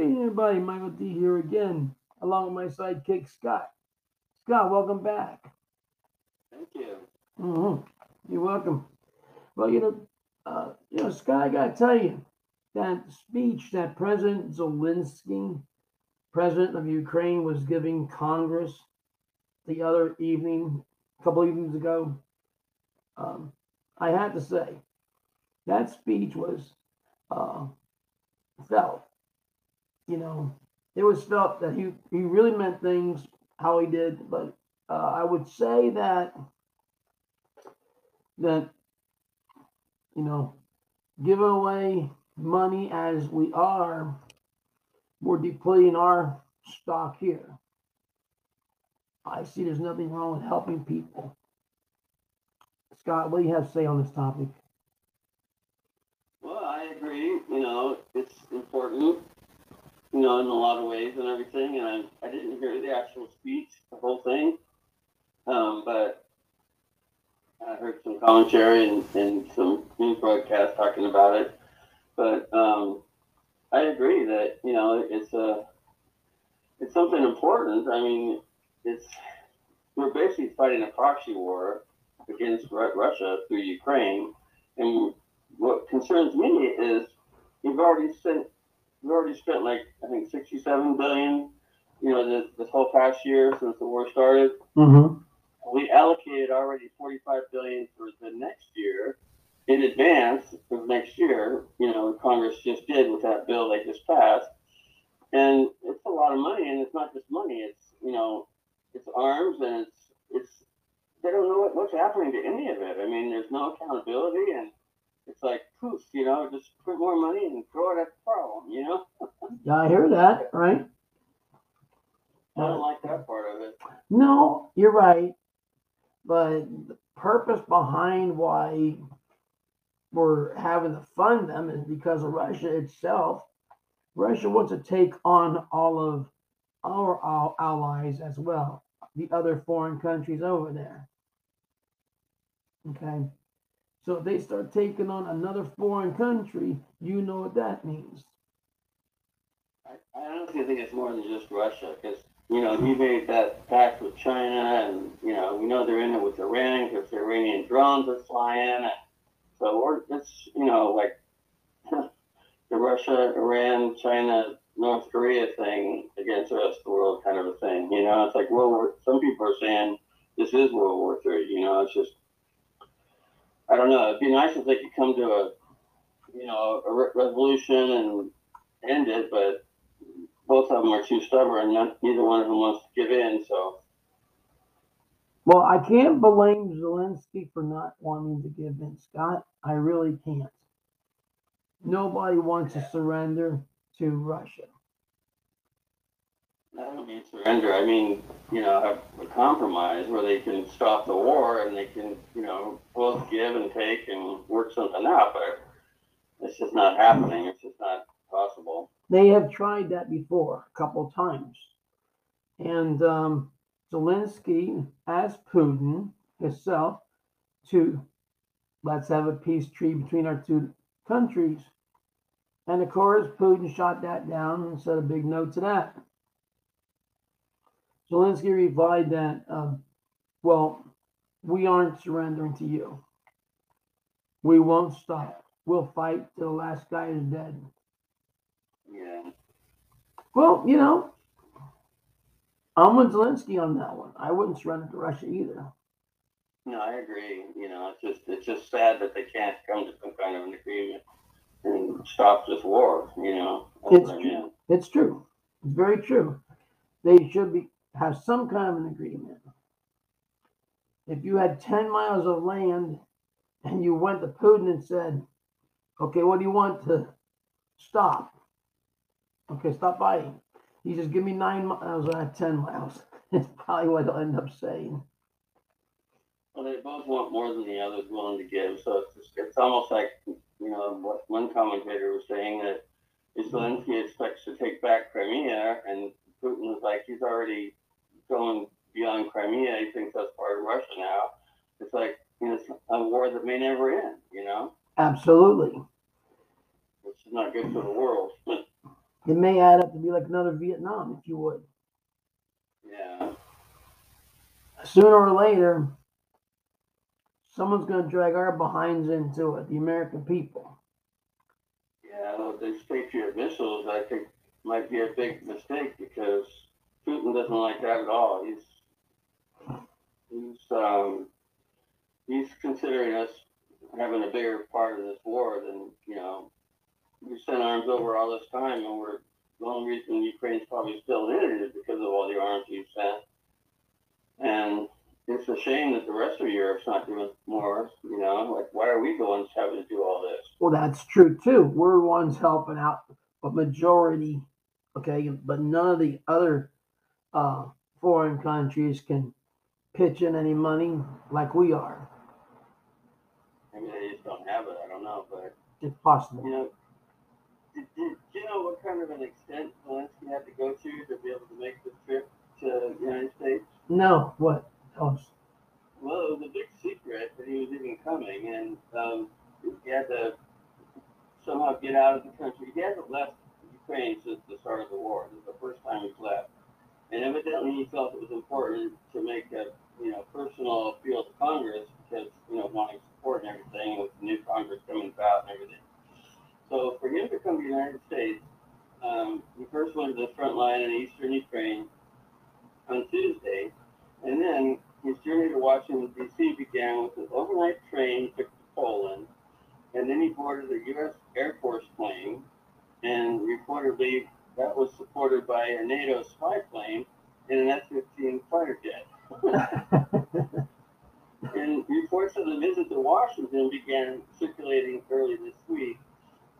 evening, everybody. Michael D here again, along with my sidekick Scott. Scott, welcome back. Thank you. hmm You're welcome. Well, you know, uh, you know, Scott, I gotta tell you that speech that President Zelensky, President of Ukraine, was giving Congress the other evening, a couple evenings ago. Um, I had to say that speech was uh, felt. You know, it was felt that he he really meant things how he did, but uh, I would say that that you know, giving away money as we are, we're depleting our stock here. I see there's nothing wrong with helping people. Scott, what do you have to say on this topic? Well, I agree. You know, it's important, you know, in a lot of ways and everything. And I, I didn't hear the actual speech, the whole thing. Um, but I heard some commentary and, and some news broadcasts talking about it. But um, I agree that, you know, it's a, it's something important. I mean, it's, we're basically fighting a proxy war against Ru- Russia through Ukraine. And what concerns me is you've already spent we've already spent like I think sixty seven billion, you know, this, this whole past year since the war started. Mm-hmm. We allocated already forty five billion for the next year in advance of next year, you know, Congress just did with that bill they just passed. And it's a lot of money and it's not just money, it's you know, it's arms and it's it's they don't know what, what's happening to any of it. I mean, there's no accountability and it's like poof, you know, just put more money and throw it at the problem, you know? Yeah, I hear that, right? I don't like that part of it. No, you're right. But the purpose behind why we're having to fund them is because of Russia itself. Russia wants to take on all of our al- allies as well, the other foreign countries over there. Okay. So if they start taking on another foreign country, you know what that means. I, I honestly think it's more than just Russia because, you know, he made that pact with China and, you know, we know they're in it with Iran because the Iranian drones are flying. So we're, it's, you know, like the Russia, Iran, China, North Korea thing against the rest of the world kind of a thing. You know, it's like World War, some people are saying this is World War Three. You know, it's just, I don't know. It'd be nice if they could come to a, you know, a re- resolution and end it, but both of them are too stubborn. Neither one of them wants to give in. So Well, I can't blame Zelensky for not wanting to give in, Scott. I really can't. Nobody wants to surrender to Russia. I don't mean surrender. I mean, you know, have a compromise where they can stop the war and they can, you know, both give and take and work something out. But it's just not happening. It's just not possible. They have tried that before a couple times. And um, Zelensky asked Putin himself to let's have a peace treaty between our two countries. And of course, Putin shot that down and said a big no to that. Zelensky replied that, um, well, we aren't surrendering to you. We won't stop. We'll fight till the last guy is dead. Yeah. Well, you know, I'm with Zelensky on that one. I wouldn't surrender to Russia either. No, I agree. You know, it's just it's just sad that they can't come to some kind of an agreement and stop this war. You know, It's true. It's true. It's very true. They should be have some kind of an agreement. If you had 10 miles of land and you went to Putin and said, okay, what do you want to stop? Okay, stop fighting. He says, give me nine miles out have 10 miles. It's probably what he'll end up saying. Well, they both want more than the other's willing to give. So it's just, it's almost like you know what one commentator was saying that Zelensky expects to take back Crimea, and Putin was like he's already going beyond Crimea. He thinks that's part of Russia now. It's like you know it's a war that may never end. You know, Absolutely. which is not good for the world. it may add up to be like another Vietnam, if you would. Yeah. Sooner or later, someone's going to drag our behinds into it, the American people. Yeah, well, these Patriot missiles, I think, might be a big mistake because doesn't like that at all. He's he's um, he's considering us having a bigger part of this war than you know. We sent arms over all this time, and we're the only reason Ukraine's probably still in it is because of all the arms we've sent. And it's a shame that the rest of Europe's not doing more. You know, like why are we the ones having to do all this? Well, that's true too. We're the ones helping out, but majority, okay, but none of the other uh, foreign countries can pitch in any money like we are. Maybe they just don't have it. I don't know, but It's possible. you know, did, did you know what kind of an extent Zelensky had to go to to be able to make this trip to the United States? No, what? Us. Well, it was a big secret that he was even coming, and um, he had to somehow get out of the country. He hasn't left Ukraine since the start of the war. This is the first time he's left, and evidently he felt it was important to make a you know personal appeal to Congress because you know wanting support and everything with the new Congress coming about and everything. So for him to come to the United States, um, he first went to the front line in eastern Ukraine on Tuesday, and then his journey to Washington, D.C. began with an overnight train to Poland, and then he boarded a U.S. Air Force plane, and reportedly that was supported by a NATO spy plane and an F-15 fighter jet. and reports of the visit to Washington began circulating early this week,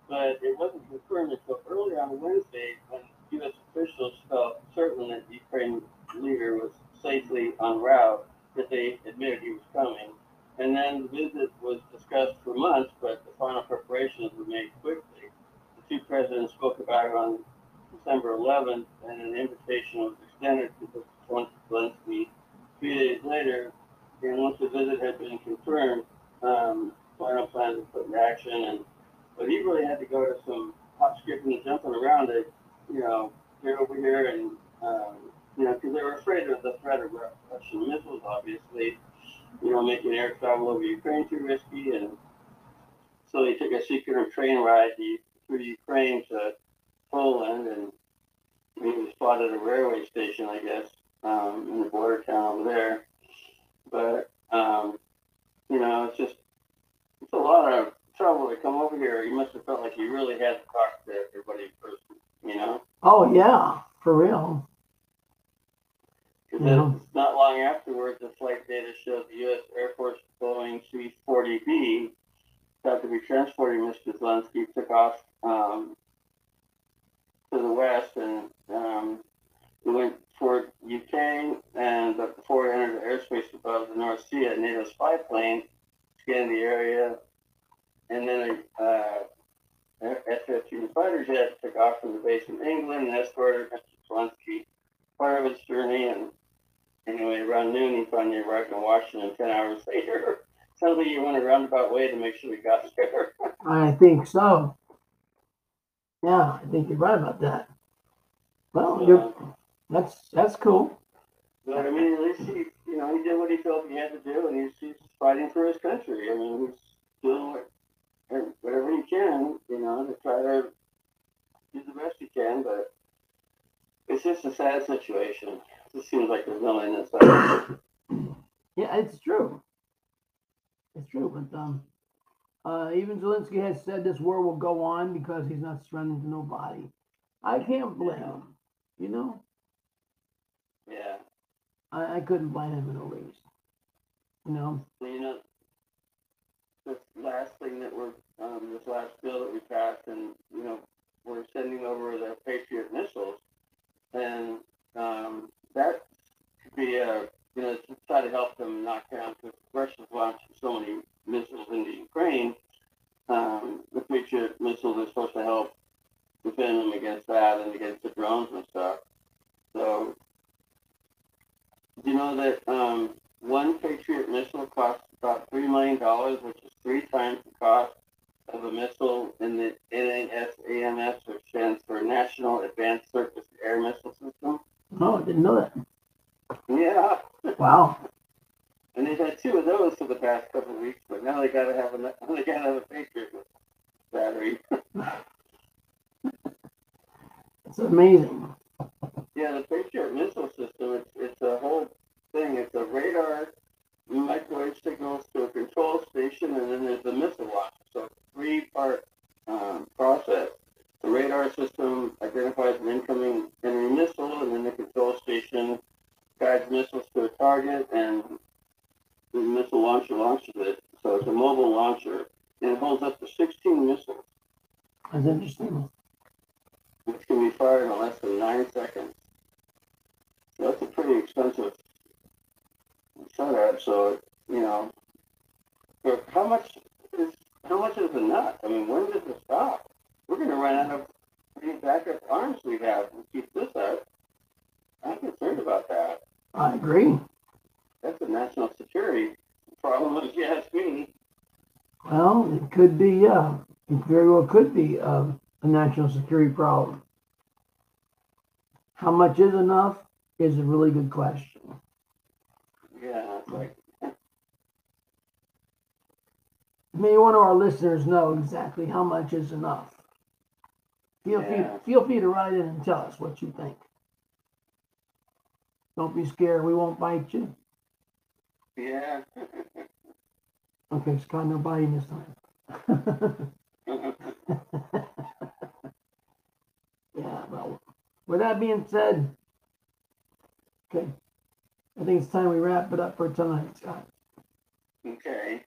but it wasn't confirmed until early on Wednesday when U.S. officials felt certain that the Ukraine leader was safely en route that they admitted he was coming. And then the visit was discussed for months, but the final preparations were made quickly. The two presidents spoke about it on December 11th, and an invitation was extended to Zelensky three days later. And once the visit had been confirmed, um, final plans were put into action. And but he really had to go to some hop, skipping, and jumping around to, you know, get over here and um, you know, because they were afraid of the threat of Russian missiles, obviously, you know, making air travel over Ukraine too risky. And so he took a secret train ride through Ukraine to Poland, and he was spotted at a railway station, I guess, um, in the border town over there. But, um, you know, it's just, it's a lot of trouble to come over here. He must have felt like he really had to talk to everybody in person, you know? Oh, yeah, for real. Because yeah. not long afterwards, the flight data showed the U.S. Air Force Boeing C-40B, thought to be transporting Mr. Zelensky, took off um, to the west and um, we went toward UK. And but before it entered the airspace above the North Sea, a NATO spy plane scanned the area, and then a uh, F-15 fighter jet took off from the base in England and escorted Mr. Zelensky part of his journey and Anyway, around noon, he finally arrived in Washington 10 hours later. Sounds like he went a roundabout way to make sure we got there. I think so. Yeah, I think you're right about that. Well, you're, that's that's cool. But I mean, at least he, you know, he did what he felt he had to do, and he's, he's fighting for his country. I mean, he's doing whatever he can, you know, to try to do the best he can. But it's just a sad situation. It just seems like there's no end in sight. Yeah, it's true. It's true, but um, uh, even Zelensky has said this war will go on because he's not surrendering to nobody. I can't blame Yeah. him. You know, Yeah. I, I couldn't blame him in the least. You know, you know, this last thing that we're, um, this last bill that we passed, and, you know, we're sending over the Patriot missiles, and, um, that could be a, you know, to try to help them knock down, because Russia's launched so many missiles into Ukraine, um, the Patriot missiles are supposed to help defend them against that and against the drones and stuff. So, do you know that, um, one Patriot missile costs about three million dollars, which is three times the cost of a missile in the NASAMS, which stands for National Advanced Surface Air Missile System. Oh, I didn't know that. Yeah, Wow. Had two of those for the past couple of weeks, but now they gotta have a they gotta have a Patriot battery. It's amazing. Yeah, the Patriot missile system, it's, it's a whole thing. It's a radar, microwave signals to a control station, and then there's the missile launcher. So three-part um, process. The radar system identifies an incoming enemy missile, and then the control station guides missiles to a target, and the missile launcher launches it. So it's a mobile launcher, and it holds up to 16 missiles, That's interesting. which can be fired in less than nine seconds. So that's a pretty expensive setup. So you know, but how much is how much is enough? I mean, when does it stop? We're going to run out of any backup arms we have and keep this up. I'm concerned about that. I agree. That's a national security problem, if you ask me. Well, it could be, yeah. It very well could be um, a national security problem. How much is enough is a really good question. Yeah, like May one of our listeners know exactly how much is enough. Feel free, feel free to write in and tell us what you think. Don't be scared. We won't bite you. yeah. Okay, Scott, no biting this time. yeah, well, with that being said, okay, I think it's time we wrap it up for tonight, Scott. Okay.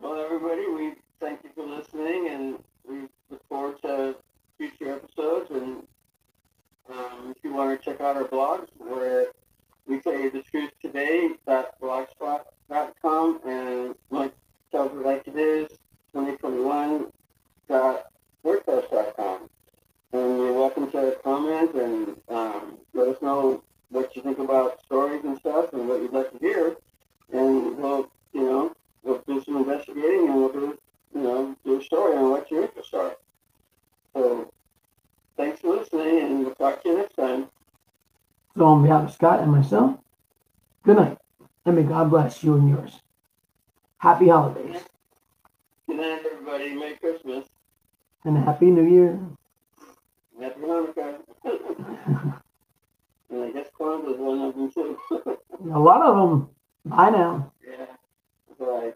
Well, everybody, we thank you for listening, and we look forward to future episodes. And um, if you want to check out our blogs, we're at we tell you the truth today blogspot.com and like tells it like it is 2021 wordpress.com. And you're welcome to comment and um, let us know what you think about stories and stuff and what you'd like to hear. And we'll, you know, we'll do some investigating and we'll do, you know, do a story on what your interests are. So thanks for listening and we'll talk to you next time. So, on behalf of Scott and myself, good night, and may God bless you and yours. Happy holidays Good night, everybody. Merry Christmas. and a Happy New Year. Happy Hanukkah. and I guess Kwanzaa is one of them too. a lot of them. Bye now. yeah. Bye.